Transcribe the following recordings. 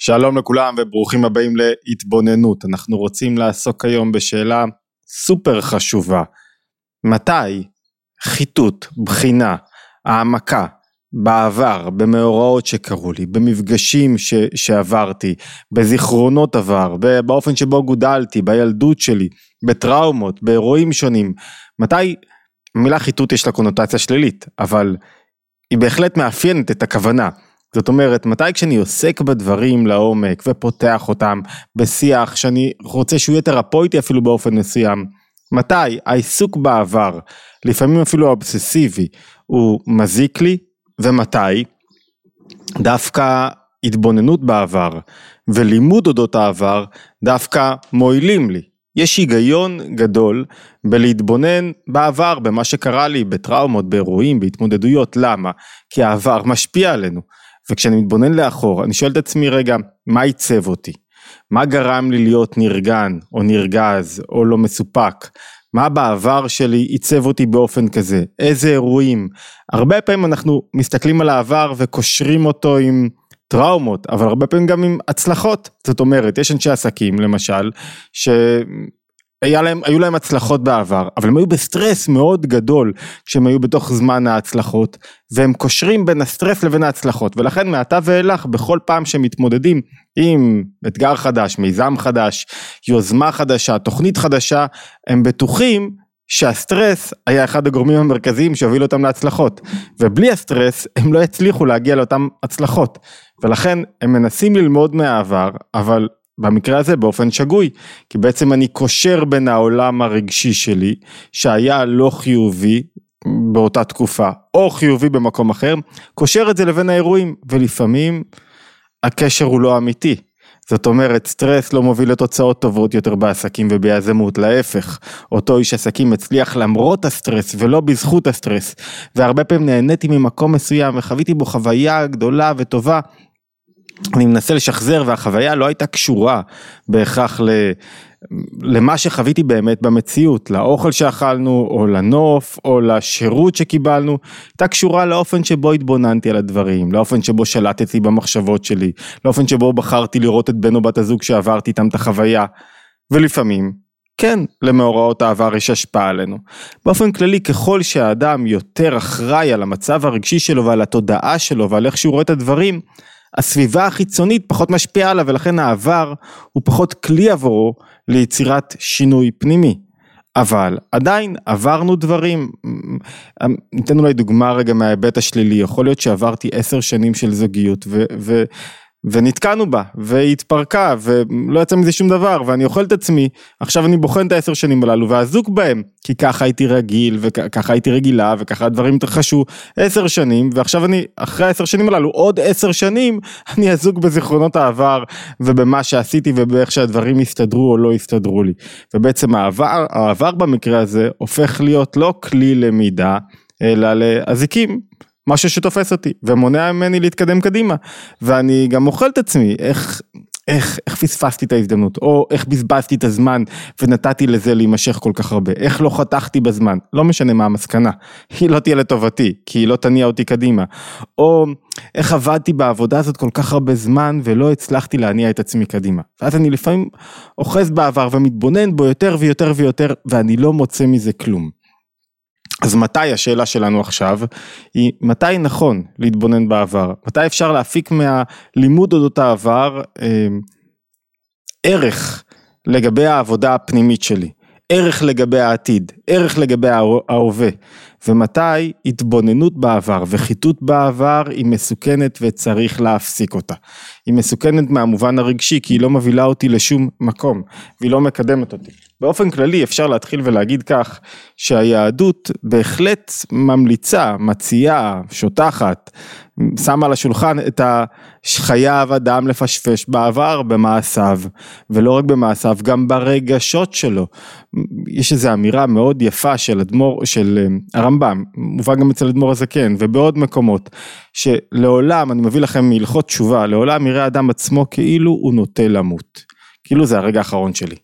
שלום לכולם וברוכים הבאים להתבוננות. אנחנו רוצים לעסוק היום בשאלה סופר חשובה. מתי חיטוט, בחינה, העמקה, בעבר, במאורעות שקרו לי, במפגשים ש, שעברתי, בזיכרונות עבר, באופן שבו גודלתי, בילדות שלי, בטראומות, באירועים שונים, מתי, המילה חיטוט יש לה קונוטציה שלילית, אבל היא בהחלט מאפיינת את הכוונה. זאת אומרת, מתי כשאני עוסק בדברים לעומק ופותח אותם בשיח שאני רוצה שהוא יהיה תרפויטי אפילו באופן מסוים, מתי העיסוק בעבר, לפעמים אפילו האובססיבי, הוא מזיק לי, ומתי דווקא התבוננות בעבר ולימוד אודות העבר דווקא מועילים לי. יש היגיון גדול בלהתבונן בעבר, במה שקרה לי, בטראומות, באירועים, בהתמודדויות, למה? כי העבר משפיע עלינו. וכשאני מתבונן לאחור, אני שואל את עצמי רגע, מה עיצב אותי? מה גרם לי להיות נרגן, או נרגז, או לא מסופק? מה בעבר שלי עיצב אותי באופן כזה? איזה אירועים? הרבה פעמים אנחנו מסתכלים על העבר וקושרים אותו עם טראומות, אבל הרבה פעמים גם עם הצלחות. זאת אומרת, יש אנשי עסקים, למשל, ש... היה להם, היו להם הצלחות בעבר, אבל הם היו בסטרס מאוד גדול כשהם היו בתוך זמן ההצלחות, והם קושרים בין הסטרס לבין ההצלחות, ולכן מעתה ואילך בכל פעם שהם מתמודדים עם אתגר חדש, מיזם חדש, יוזמה חדשה, תוכנית חדשה, הם בטוחים שהסטרס היה אחד הגורמים המרכזיים שהובילו אותם להצלחות, ובלי הסטרס הם לא יצליחו להגיע לאותן הצלחות, ולכן הם מנסים ללמוד מהעבר, אבל במקרה הזה באופן שגוי, כי בעצם אני קושר בין העולם הרגשי שלי, שהיה לא חיובי באותה תקופה, או חיובי במקום אחר, קושר את זה לבין האירועים, ולפעמים הקשר הוא לא אמיתי. זאת אומרת, סטרס לא מוביל לתוצאות טובות יותר בעסקים וביזמות, להפך, אותו איש עסקים הצליח למרות הסטרס ולא בזכות הסטרס, והרבה פעמים נהניתי ממקום מסוים וחוויתי בו חוויה גדולה וטובה, אני מנסה לשחזר והחוויה לא הייתה קשורה בהכרח ל... למה שחוויתי באמת במציאות, לאוכל שאכלנו, או לנוף, או לשירות שקיבלנו, הייתה קשורה לאופן שבו התבוננתי על הדברים, לאופן שבו שלטתי במחשבות שלי, לאופן שבו בחרתי לראות את בן או בת הזוג שעברתי איתם את החוויה, ולפעמים, כן, למאורעות העבר יש השפעה עלינו. באופן כללי, ככל שהאדם יותר אחראי על המצב הרגשי שלו ועל התודעה שלו ועל איך שהוא רואה את הדברים, הסביבה החיצונית פחות משפיעה עליו ולכן העבר הוא פחות כלי עבורו ליצירת שינוי פנימי. אבל עדיין עברנו דברים, ניתן אולי דוגמה רגע מההיבט השלילי, יכול להיות שעברתי עשר שנים של זוגיות ו... ו ונתקענו בה, והיא התפרקה, ולא יצא מזה שום דבר, ואני אוכל את עצמי, עכשיו אני בוחן את העשר שנים הללו, ואזוק בהם, כי ככה הייתי רגיל, וככה הייתי רגילה, וככה הדברים התרחשו עשר שנים, ועכשיו אני, אחרי העשר שנים הללו, עוד עשר שנים, אני אזוק בזיכרונות העבר, ובמה שעשיתי, ובאיך שהדברים הסתדרו או לא הסתדרו לי. ובעצם העבר, העבר במקרה הזה, הופך להיות לא כלי למידה, אלא לאזיקים. משהו שתופס אותי ומונע ממני להתקדם קדימה. ואני גם אוכל את עצמי איך איך, איך פספסתי את ההזדמנות, או איך בזבזתי את הזמן ונתתי לזה להימשך כל כך הרבה, איך לא חתכתי בזמן, לא משנה מה המסקנה, היא לא תהיה לטובתי, כי היא לא תניע אותי קדימה, או איך עבדתי בעבודה הזאת כל כך הרבה זמן ולא הצלחתי להניע את עצמי קדימה, ואז אני לפעמים אוחז בעבר ומתבונן בו יותר ויותר ויותר, ואני לא מוצא מזה כלום. אז מתי השאלה שלנו עכשיו היא מתי נכון להתבונן בעבר, מתי אפשר להפיק מהלימוד אודות העבר אה, ערך לגבי העבודה הפנימית שלי, ערך לגבי העתיד, ערך לגבי ההווה, ומתי התבוננות בעבר וחיטוט בעבר היא מסוכנת וצריך להפסיק אותה. היא מסוכנת מהמובן הרגשי כי היא לא מובילה אותי לשום מקום והיא לא מקדמת אותי. באופן כללי אפשר להתחיל ולהגיד כך שהיהדות בהחלט ממליצה, מציעה, שוטחת, שמה על השולחן את החייב אדם לפשפש בעבר במעשיו, ולא רק במעשיו, גם ברגשות שלו. יש איזו אמירה מאוד יפה של אדמו"ר, של אה, הרמב"ם, מובא גם אצל אדמו"ר הזקן, ובעוד מקומות, שלעולם, אני מביא לכם מהלכות תשובה, לעולם יראה אדם עצמו כאילו הוא נוטה למות. כאילו זה הרגע האחרון שלי.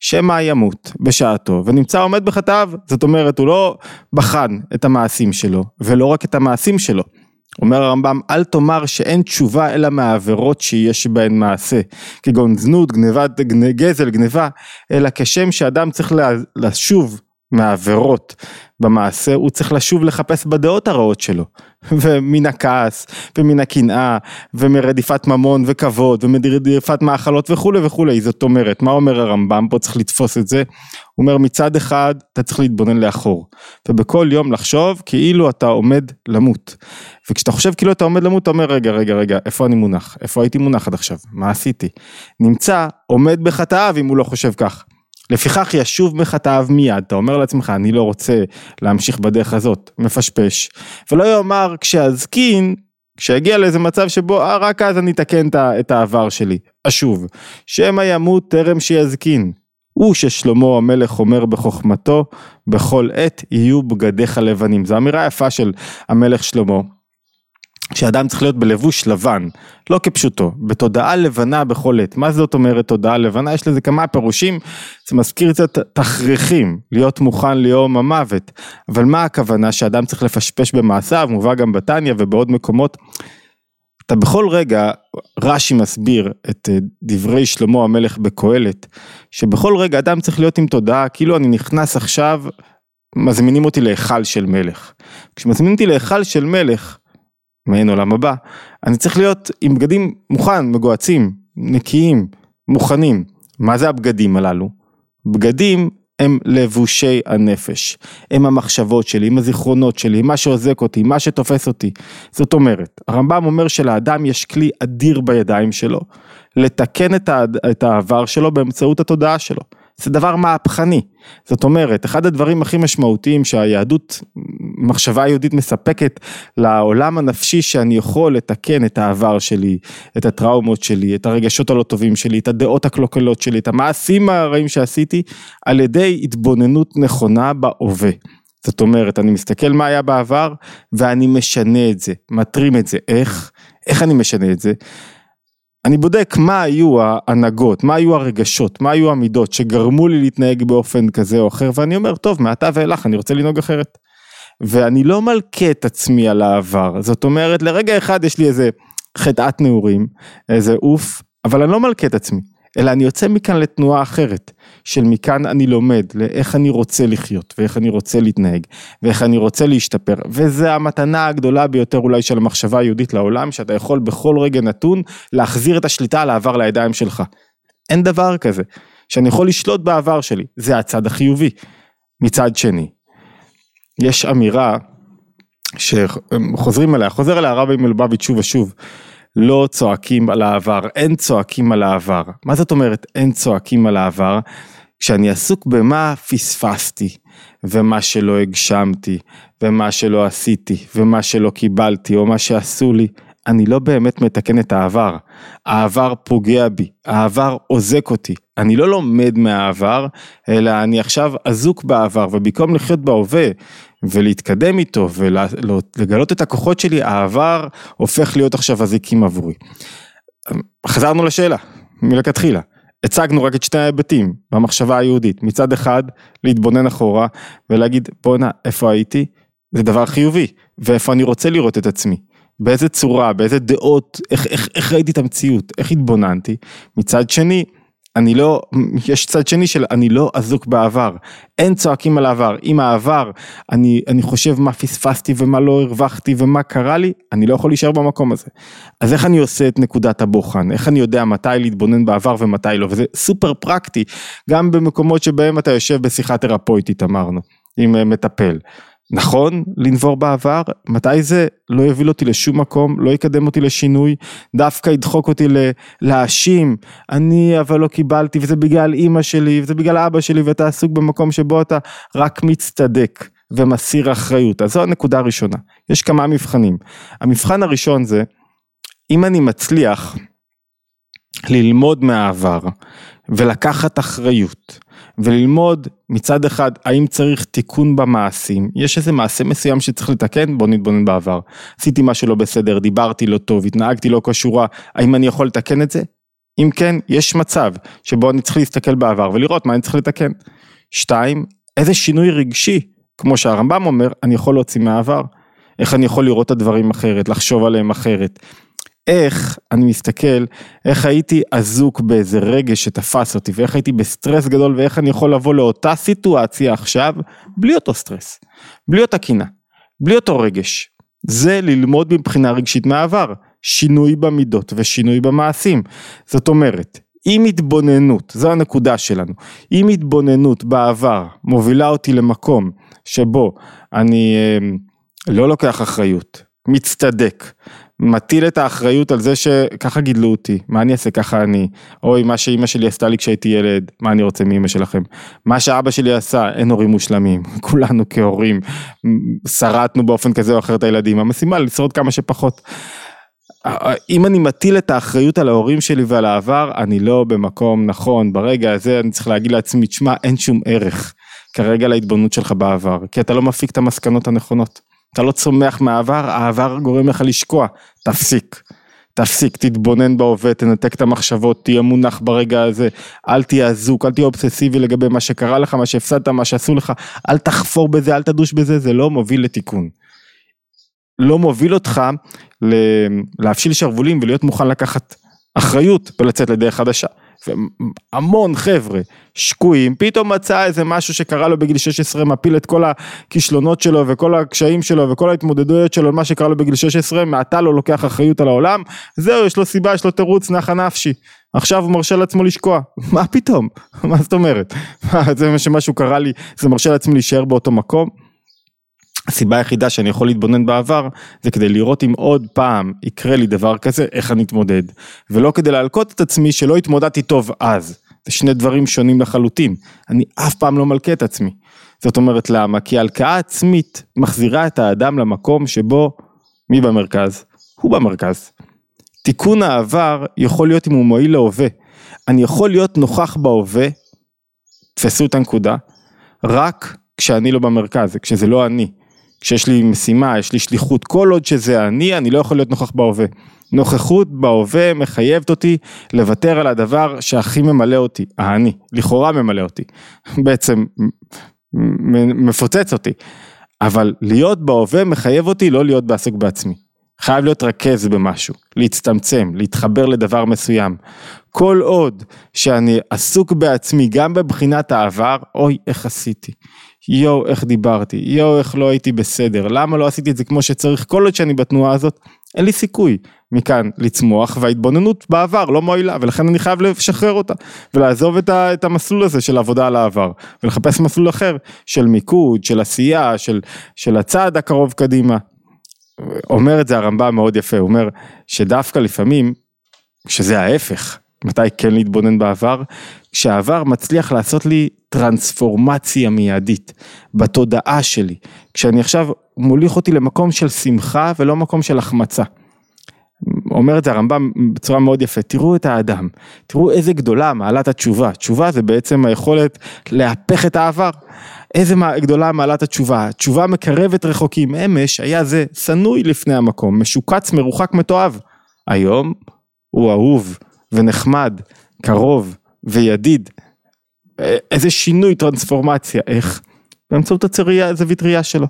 שמא ימות בשעתו ונמצא עומד בחטאיו, זאת אומרת הוא לא בחן את המעשים שלו ולא רק את המעשים שלו, אומר הרמב"ם, אל תאמר שאין תשובה אלא מהעבירות שיש בהן מעשה, כגון זנות, גנבת, גזל, גניבה, אלא כשם שאדם צריך לשוב מהעבירות במעשה, הוא צריך לשוב לחפש בדעות הרעות שלו. ומן הכעס, ומן הקנאה, ומרדיפת ממון וכבוד, ומרדיפת מאכלות וכולי וכולי. זאת אומרת, מה אומר הרמב"ם? פה צריך לתפוס את זה. הוא אומר מצד אחד אתה צריך להתבונן לאחור, ובכל יום לחשוב כאילו אתה עומד למות. וכשאתה חושב כאילו אתה עומד למות, אתה אומר רגע רגע רגע, איפה אני מונח? איפה הייתי מונח עד עכשיו? מה עשיתי? נמצא עומד בחטאיו אם הוא לא חושב כך. לפיכך ישוב מחטאיו מיד, אתה אומר לעצמך אני לא רוצה להמשיך בדרך הזאת, מפשפש, ולא יאמר כשאזקין, כשיגיע לאיזה מצב שבו אה, רק אז אני אתקן את העבר שלי, אשוב, שמא ימות טרם שיזקין, הוא ששלמה המלך אומר בחוכמתו, בכל עת יהיו בגדיך לבנים, זו אמירה יפה של המלך שלמה. שאדם צריך להיות בלבוש לבן, לא כפשוטו, בתודעה לבנה בכל עת. מה זאת אומרת תודעה לבנה? יש לזה כמה פירושים, זה מזכיר קצת תכריכים, להיות מוכן ליום המוות. אבל מה הכוונה שאדם צריך לפשפש במעשיו, מובא גם בתניא ובעוד מקומות. אתה בכל רגע, רש"י מסביר את אה, דברי שלמה המלך בקהלת, שבכל רגע אדם צריך להיות עם תודעה, כאילו אני נכנס עכשיו, מזמינים אותי להיכל של מלך. כשמזמינים אותי להיכל של מלך, מעין עולם הבא, אני צריך להיות עם בגדים מוכן, מגועצים, נקיים, מוכנים. מה זה הבגדים הללו? בגדים הם לבושי הנפש, הם המחשבות שלי, הם הזיכרונות שלי, מה שעוזק אותי, מה שתופס אותי. זאת אומרת, הרמב"ם אומר שלאדם יש כלי אדיר בידיים שלו, לתקן את העבר שלו באמצעות התודעה שלו. זה דבר מהפכני. זאת אומרת, אחד הדברים הכי משמעותיים שהיהדות, מחשבה יהודית מספקת לעולם הנפשי שאני יכול לתקן את העבר שלי, את הטראומות שלי, את הרגשות הלא טובים שלי, את הדעות הקלוקלות שלי, את המעשים הרעים שעשיתי, על ידי התבוננות נכונה בהווה. זאת אומרת, אני מסתכל מה היה בעבר ואני משנה את זה, מטרים את זה. איך? איך אני משנה את זה? אני בודק מה היו ההנהגות, מה היו הרגשות, מה היו המידות שגרמו לי להתנהג באופן כזה או אחר, ואני אומר, טוב, מעתה ואילך אני רוצה לנהוג אחרת. ואני לא מלכה את עצמי על העבר, זאת אומרת, לרגע אחד יש לי איזה חטאת נעורים, איזה אוף, אבל אני לא מלכה את עצמי. אלא אני יוצא מכאן לתנועה אחרת, של מכאן אני לומד לאיך אני רוצה לחיות, ואיך אני רוצה להתנהג, ואיך אני רוצה להשתפר, וזה המתנה הגדולה ביותר אולי של המחשבה היהודית לעולם, שאתה יכול בכל רגע נתון להחזיר את השליטה על העבר לידיים שלך. אין דבר כזה, שאני יכול לשלוט בעבר שלי, זה הצד החיובי. מצד שני, יש אמירה שחוזרים עליה, חוזר עליה הרבי מלובביץ' שוב ושוב, לא צועקים על העבר, אין צועקים על העבר. מה זאת אומרת אין צועקים על העבר? כשאני עסוק במה פספסתי, ומה שלא הגשמתי, ומה שלא עשיתי, ומה שלא קיבלתי, או מה שעשו לי, אני לא באמת מתקן את העבר. העבר פוגע בי, העבר עוזק אותי. אני לא לומד מהעבר, אלא אני עכשיו אזוק בעבר, ובמקום לחיות בהווה ולהתקדם איתו ולגלות את הכוחות שלי, העבר הופך להיות עכשיו אזיקים עבורי. חזרנו לשאלה, מלכתחילה. הצגנו רק את שני ההיבטים במחשבה היהודית. מצד אחד, להתבונן אחורה ולהגיד, בואנה, איפה הייתי? זה דבר חיובי, ואיפה אני רוצה לראות את עצמי. באיזה צורה, באיזה דעות, איך, איך, איך ראיתי את המציאות, איך התבוננתי. מצד שני, אני לא, יש צד שני של אני לא אזוק בעבר, אין צועקים על העבר, אם העבר אני, אני חושב מה פספסתי ומה לא הרווחתי ומה קרה לי, אני לא יכול להישאר במקום הזה. אז איך אני עושה את נקודת הבוחן, איך אני יודע מתי להתבונן בעבר ומתי לא, וזה סופר פרקטי, גם במקומות שבהם אתה יושב בשיחה תרפויטית אמרנו, עם אה, מטפל. נכון לנבור בעבר, מתי זה לא יוביל אותי לשום מקום, לא יקדם אותי לשינוי, דווקא ידחוק אותי להאשים, אני אבל לא קיבלתי וזה בגלל אימא שלי וזה בגלל אבא שלי ואתה עסוק במקום שבו אתה רק מצטדק ומסיר אחריות, אז זו הנקודה הראשונה, יש כמה מבחנים, המבחן הראשון זה, אם אני מצליח ללמוד מהעבר ולקחת אחריות וללמוד מצד אחד האם צריך תיקון במעשים, יש איזה מעשה מסוים שצריך לתקן, בוא נתבונן בעבר. עשיתי משהו לא בסדר, דיברתי לא טוב, התנהגתי לא כשורה, האם אני יכול לתקן את זה? אם כן, יש מצב שבו אני צריך להסתכל בעבר ולראות מה אני צריך לתקן. שתיים, איזה שינוי רגשי, כמו שהרמב"ם אומר, אני יכול להוציא מהעבר. איך אני יכול לראות את הדברים אחרת, לחשוב עליהם אחרת. איך אני מסתכל, איך הייתי אזוק באיזה רגש שתפס אותי ואיך הייתי בסטרס גדול ואיך אני יכול לבוא לאותה סיטואציה עכשיו בלי אותו סטרס, בלי אותה קנאה, בלי אותו רגש. זה ללמוד מבחינה רגשית מהעבר, שינוי במידות ושינוי במעשים. זאת אומרת, אם התבוננות, זו הנקודה שלנו, אם התבוננות בעבר מובילה אותי למקום שבו אני אה, לא לוקח אחריות, מצטדק, מטיל את האחריות על זה שככה גידלו אותי, מה אני אעשה? ככה אני, אוי מה שאימא שלי עשתה לי כשהייתי ילד, מה אני רוצה מאימא שלכם, מה שאבא שלי עשה, אין הורים מושלמים, כולנו כהורים. שרטנו באופן כזה או אחר את הילדים, המשימה לשרוד כמה שפחות. אם אני מטיל את האחריות על ההורים שלי ועל העבר, אני לא במקום נכון, ברגע הזה אני צריך להגיד לעצמי, תשמע, אין שום ערך כרגע להתבוננות שלך בעבר, כי אתה לא מפיק את המסקנות הנכונות. אתה לא צומח מהעבר, העבר גורם לך לשקוע, תפסיק. תפסיק, תתבונן בהווה, תנתק את המחשבות, תהיה מונח ברגע הזה, אל תהיה אזוק, אל תהיה אובססיבי לגבי מה שקרה לך, מה שהפסדת, מה שעשו לך, אל תחפור בזה, אל תדוש בזה, זה לא מוביל לתיקון. לא מוביל אותך להפשיל שרוולים ולהיות מוכן לקחת אחריות ולצאת לדרך חדשה. המון חבר'ה שקועים, פתאום מצא איזה משהו שקרה לו בגיל 16, מפיל את כל הכישלונות שלו וכל הקשיים שלו וכל ההתמודדויות שלו, מה שקרה לו בגיל 16, מעתה לא לוקח אחריות על העולם, זהו, יש לו סיבה, יש לו תירוץ, נחה נפשי. עכשיו הוא מרשה לעצמו לשקוע, מה פתאום? מה זאת אומרת? זה מה שמשהו קרה לי, זה מרשה לעצמי להישאר באותו מקום? הסיבה היחידה שאני יכול להתבונן בעבר זה כדי לראות אם עוד פעם יקרה לי דבר כזה, איך אני אתמודד. ולא כדי להלקות את עצמי שלא התמודדתי טוב אז. זה שני דברים שונים לחלוטין. אני אף פעם לא מלכה את עצמי. זאת אומרת למה? כי הלקאה עצמית מחזירה את האדם למקום שבו מי במרכז? הוא במרכז. תיקון העבר יכול להיות אם הוא מועיל להווה. אני יכול להיות נוכח בהווה, תפסו את הנקודה, רק כשאני לא במרכז, כשזה לא אני. כשיש לי משימה, יש לי שליחות, כל עוד שזה אני, אני לא יכול להיות נוכח בהווה. נוכחות בהווה מחייבת אותי לוותר על הדבר שהכי ממלא אותי, האני, לכאורה ממלא אותי, בעצם מפוצץ אותי, אבל להיות בהווה מחייב אותי לא להיות בעסוק בעצמי. חייב להיות רכז במשהו, להצטמצם, להתחבר לדבר מסוים. כל עוד שאני עסוק בעצמי גם בבחינת העבר, אוי איך עשיתי, יואו איך דיברתי, יואו איך לא הייתי בסדר, למה לא עשיתי את זה כמו שצריך, כל עוד שאני בתנועה הזאת, אין לי סיכוי מכאן לצמוח וההתבוננות בעבר לא מועילה ולכן אני חייב לשחרר אותה ולעזוב את, ה, את המסלול הזה של עבודה על העבר ולחפש מסלול אחר של מיקוד, של עשייה, של, של הצעד הקרוב קדימה. אומר את זה הרמב"ם מאוד יפה, הוא אומר שדווקא לפעמים, שזה ההפך, מתי כן להתבונן בעבר? כשהעבר מצליח לעשות לי טרנספורמציה מיידית בתודעה שלי, כשאני עכשיו מוליך אותי למקום של שמחה ולא מקום של החמצה. אומר את זה הרמב"ם בצורה מאוד יפה, תראו את האדם, תראו איזה גדולה מעלת התשובה, תשובה זה בעצם היכולת להפך את העבר. איזה גדולה מעלת התשובה, תשובה מקרבת רחוקים, אמש היה זה שנוי לפני המקום, משוקץ מרוחק מתועב, היום הוא אהוב ונחמד, קרוב וידיד, איזה שינוי, טרנספורמציה, איך? באמצעות הצרייה, זווית ראייה שלו.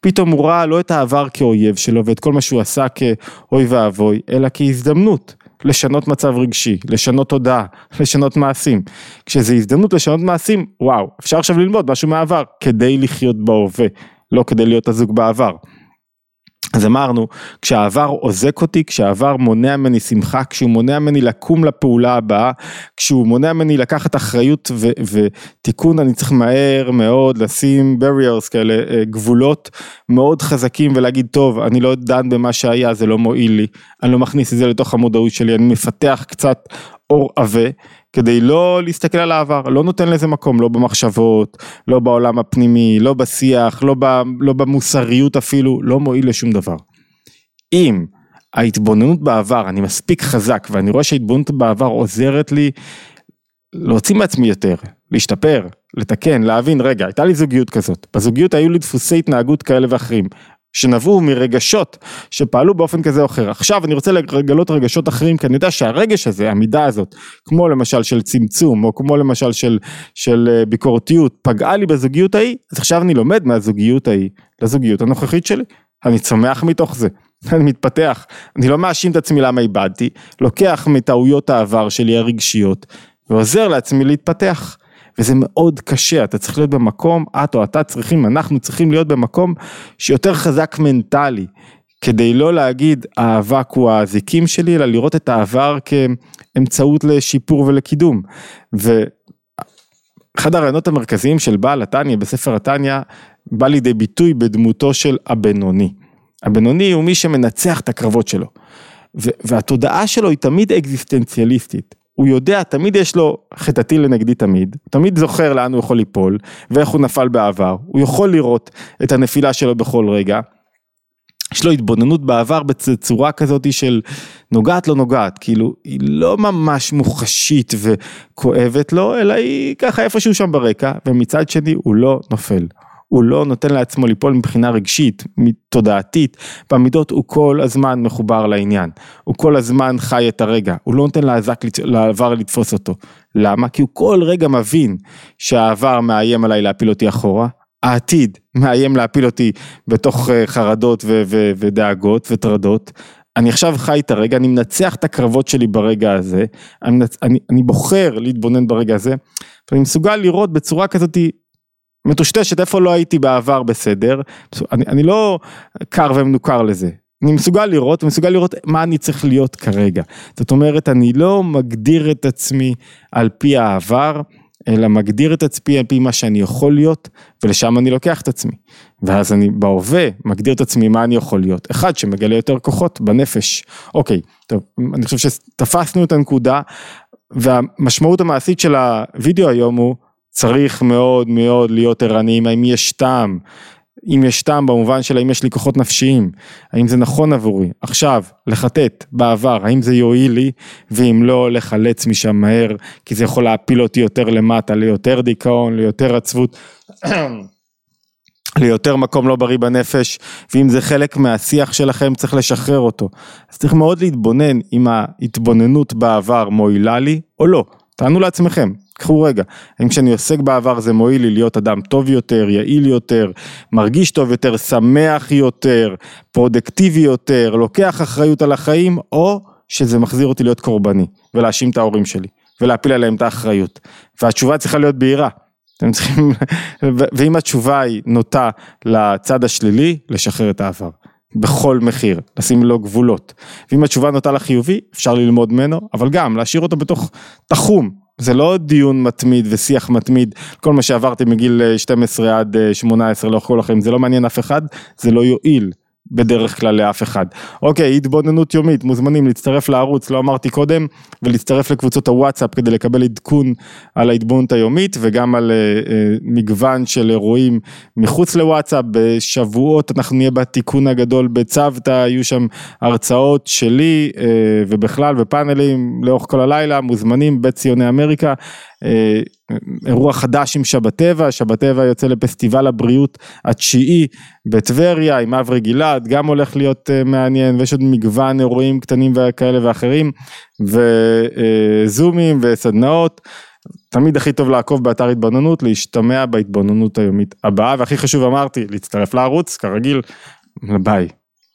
פתאום הוא ראה לא את העבר כאויב שלו ואת כל מה שהוא עשה כאוי ואבוי, אלא כהזדמנות לשנות מצב רגשי, לשנות תודעה, לשנות מעשים. כשזו הזדמנות לשנות מעשים, וואו, אפשר עכשיו ללמוד משהו מהעבר, כדי לחיות בהווה, לא כדי להיות אזוק בעבר. אז אמרנו, כשהעבר עוזק אותי, כשהעבר מונע ממני שמחה, כשהוא מונע ממני לקום לפעולה הבאה, כשהוא מונע ממני לקחת אחריות ו- ותיקון, אני צריך מהר מאוד לשים barriers כאלה, אה, גבולות מאוד חזקים ולהגיד, טוב, אני לא דן במה שהיה, זה לא מועיל לי, אני לא מכניס את זה לתוך המודעות שלי, אני מפתח קצת אור עבה, כדי לא להסתכל על העבר, לא נותן לזה מקום, לא במחשבות, לא בעולם הפנימי, לא בשיח, לא, ב, לא במוסריות אפילו, לא מועיל לשום דבר. אם ההתבוננות בעבר, אני מספיק חזק ואני רואה שההתבוננות בעבר עוזרת לי להוציא מעצמי יותר, להשתפר, לתקן, להבין, רגע, הייתה לי זוגיות כזאת, בזוגיות היו לי דפוסי התנהגות כאלה ואחרים, שנבעו מרגשות שפעלו באופן כזה או אחר. עכשיו אני רוצה לגלות רגשות אחרים כי אני יודע שהרגש הזה, המידה הזאת, כמו למשל של צמצום או כמו למשל של, של אה, ביקורתיות, פגעה לי בזוגיות ההיא, אז עכשיו אני לומד מהזוגיות ההיא לזוגיות הנוכחית שלי. אני צומח מתוך זה, אני מתפתח, אני לא מאשים את עצמי למה איבדתי, לוקח מטעויות העבר שלי הרגשיות ועוזר לעצמי להתפתח. וזה מאוד קשה, אתה צריך להיות במקום, את או אתה צריכים, אנחנו צריכים להיות במקום שיותר חזק מנטלי, כדי לא להגיד האבק הוא האזיקים שלי, אלא לראות את העבר כאמצעות לשיפור ולקידום. ואחד הרעיונות המרכזיים של בעל התניא בספר התניא בא לידי ביטוי בדמותו של הבינוני. הבינוני הוא מי שמנצח את הקרבות שלו. והתודעה שלו היא תמיד אקזיסטנציאליסטית. הוא יודע, תמיד יש לו חטאתי לנגדי תמיד, תמיד זוכר לאן הוא יכול ליפול ואיך הוא נפל בעבר, הוא יכול לראות את הנפילה שלו בכל רגע. יש לו התבוננות בעבר בצורה כזאת של נוגעת לא נוגעת, כאילו היא לא ממש מוחשית וכואבת לו, אלא היא ככה איפשהו שם ברקע, ומצד שני הוא לא נופל. הוא לא נותן לעצמו ליפול מבחינה רגשית, תודעתית, במידות הוא כל הזמן מחובר לעניין, הוא כל הזמן חי את הרגע, הוא לא נותן לעזק, לעבר לתפוס אותו. למה? כי הוא כל רגע מבין שהעבר מאיים עליי להפיל אותי אחורה, העתיד מאיים להפיל אותי בתוך אה, חרדות ו- ו- ודאגות וטרדות. אני עכשיו חי את הרגע, אני מנצח את הקרבות שלי ברגע הזה, אני, אני, אני בוחר להתבונן ברגע הזה, ואני מסוגל לראות בצורה כזאת מטושטשת איפה לא הייתי בעבר בסדר, אני, אני לא קר ומנוכר לזה, אני מסוגל לראות, מסוגל לראות מה אני צריך להיות כרגע. זאת אומרת, אני לא מגדיר את עצמי על פי העבר, אלא מגדיר את עצמי על פי מה שאני יכול להיות, ולשם אני לוקח את עצמי. ואז אני בהווה מגדיר את עצמי מה אני יכול להיות. אחד שמגלה יותר כוחות בנפש. אוקיי, טוב, אני חושב שתפסנו את הנקודה, והמשמעות המעשית של הוידאו היום הוא צריך מאוד מאוד להיות ערניים, האם יש טעם, אם יש טעם במובן של האם יש לי כוחות נפשיים, האם זה נכון עבורי, עכשיו, לחטט בעבר, האם זה יועיל לי, ואם לא, לחלץ משם מהר, כי זה יכול להפיל אותי יותר למטה, ליותר דיכאון, ליותר עצבות. ליותר מקום לא בריא בנפש, ואם זה חלק מהשיח שלכם צריך לשחרר אותו. אז צריך מאוד להתבונן אם ההתבוננות בעבר מועילה לי או לא. תענו לעצמכם, קחו רגע, האם כשאני עוסק בעבר זה מועיל לי להיות אדם טוב יותר, יעיל יותר, מרגיש טוב יותר, שמח יותר, פרודקטיבי יותר, לוקח אחריות על החיים, או שזה מחזיר אותי להיות קורבני, ולהאשים את ההורים שלי, ולהפיל עליהם את האחריות. והתשובה צריכה להיות בהירה. אתם צריכים, ואם התשובה היא נוטה לצד השלילי, לשחרר את העבר. בכל מחיר, לשים לו גבולות. ואם התשובה נוטה לחיובי, אפשר ללמוד ממנו, אבל גם להשאיר אותו בתוך תחום, זה לא דיון מתמיד ושיח מתמיד, כל מה שעברתי מגיל 12 עד 18 לאורך כל החיים, זה לא מעניין אף אחד, זה לא יועיל. בדרך כלל לאף אחד. אוקיי, התבוננות יומית, מוזמנים להצטרף לערוץ, לא אמרתי קודם, ולהצטרף לקבוצות הוואטסאפ כדי לקבל עדכון על ההתבוננות היומית וגם על uh, uh, מגוון של אירועים מחוץ לוואטסאפ. בשבועות אנחנו נהיה בתיקון הגדול בצוותא, יהיו שם הרצאות שלי uh, ובכלל ופאנלים לאורך כל הלילה, מוזמנים בית ציוני אמריקה. אה, אירוע חדש עם שבת טבע, שבת טבע יוצא לפסטיבל הבריאות התשיעי בטבריה עם אברי גלעד, גם הולך להיות אה, מעניין ויש עוד מגוון אירועים קטנים וכאלה ואחרים וזומים וסדנאות. תמיד הכי טוב לעקוב באתר התבוננות, להשתמע בהתבוננות היומית הבאה והכי חשוב אמרתי להצטרף לערוץ כרגיל, ביי.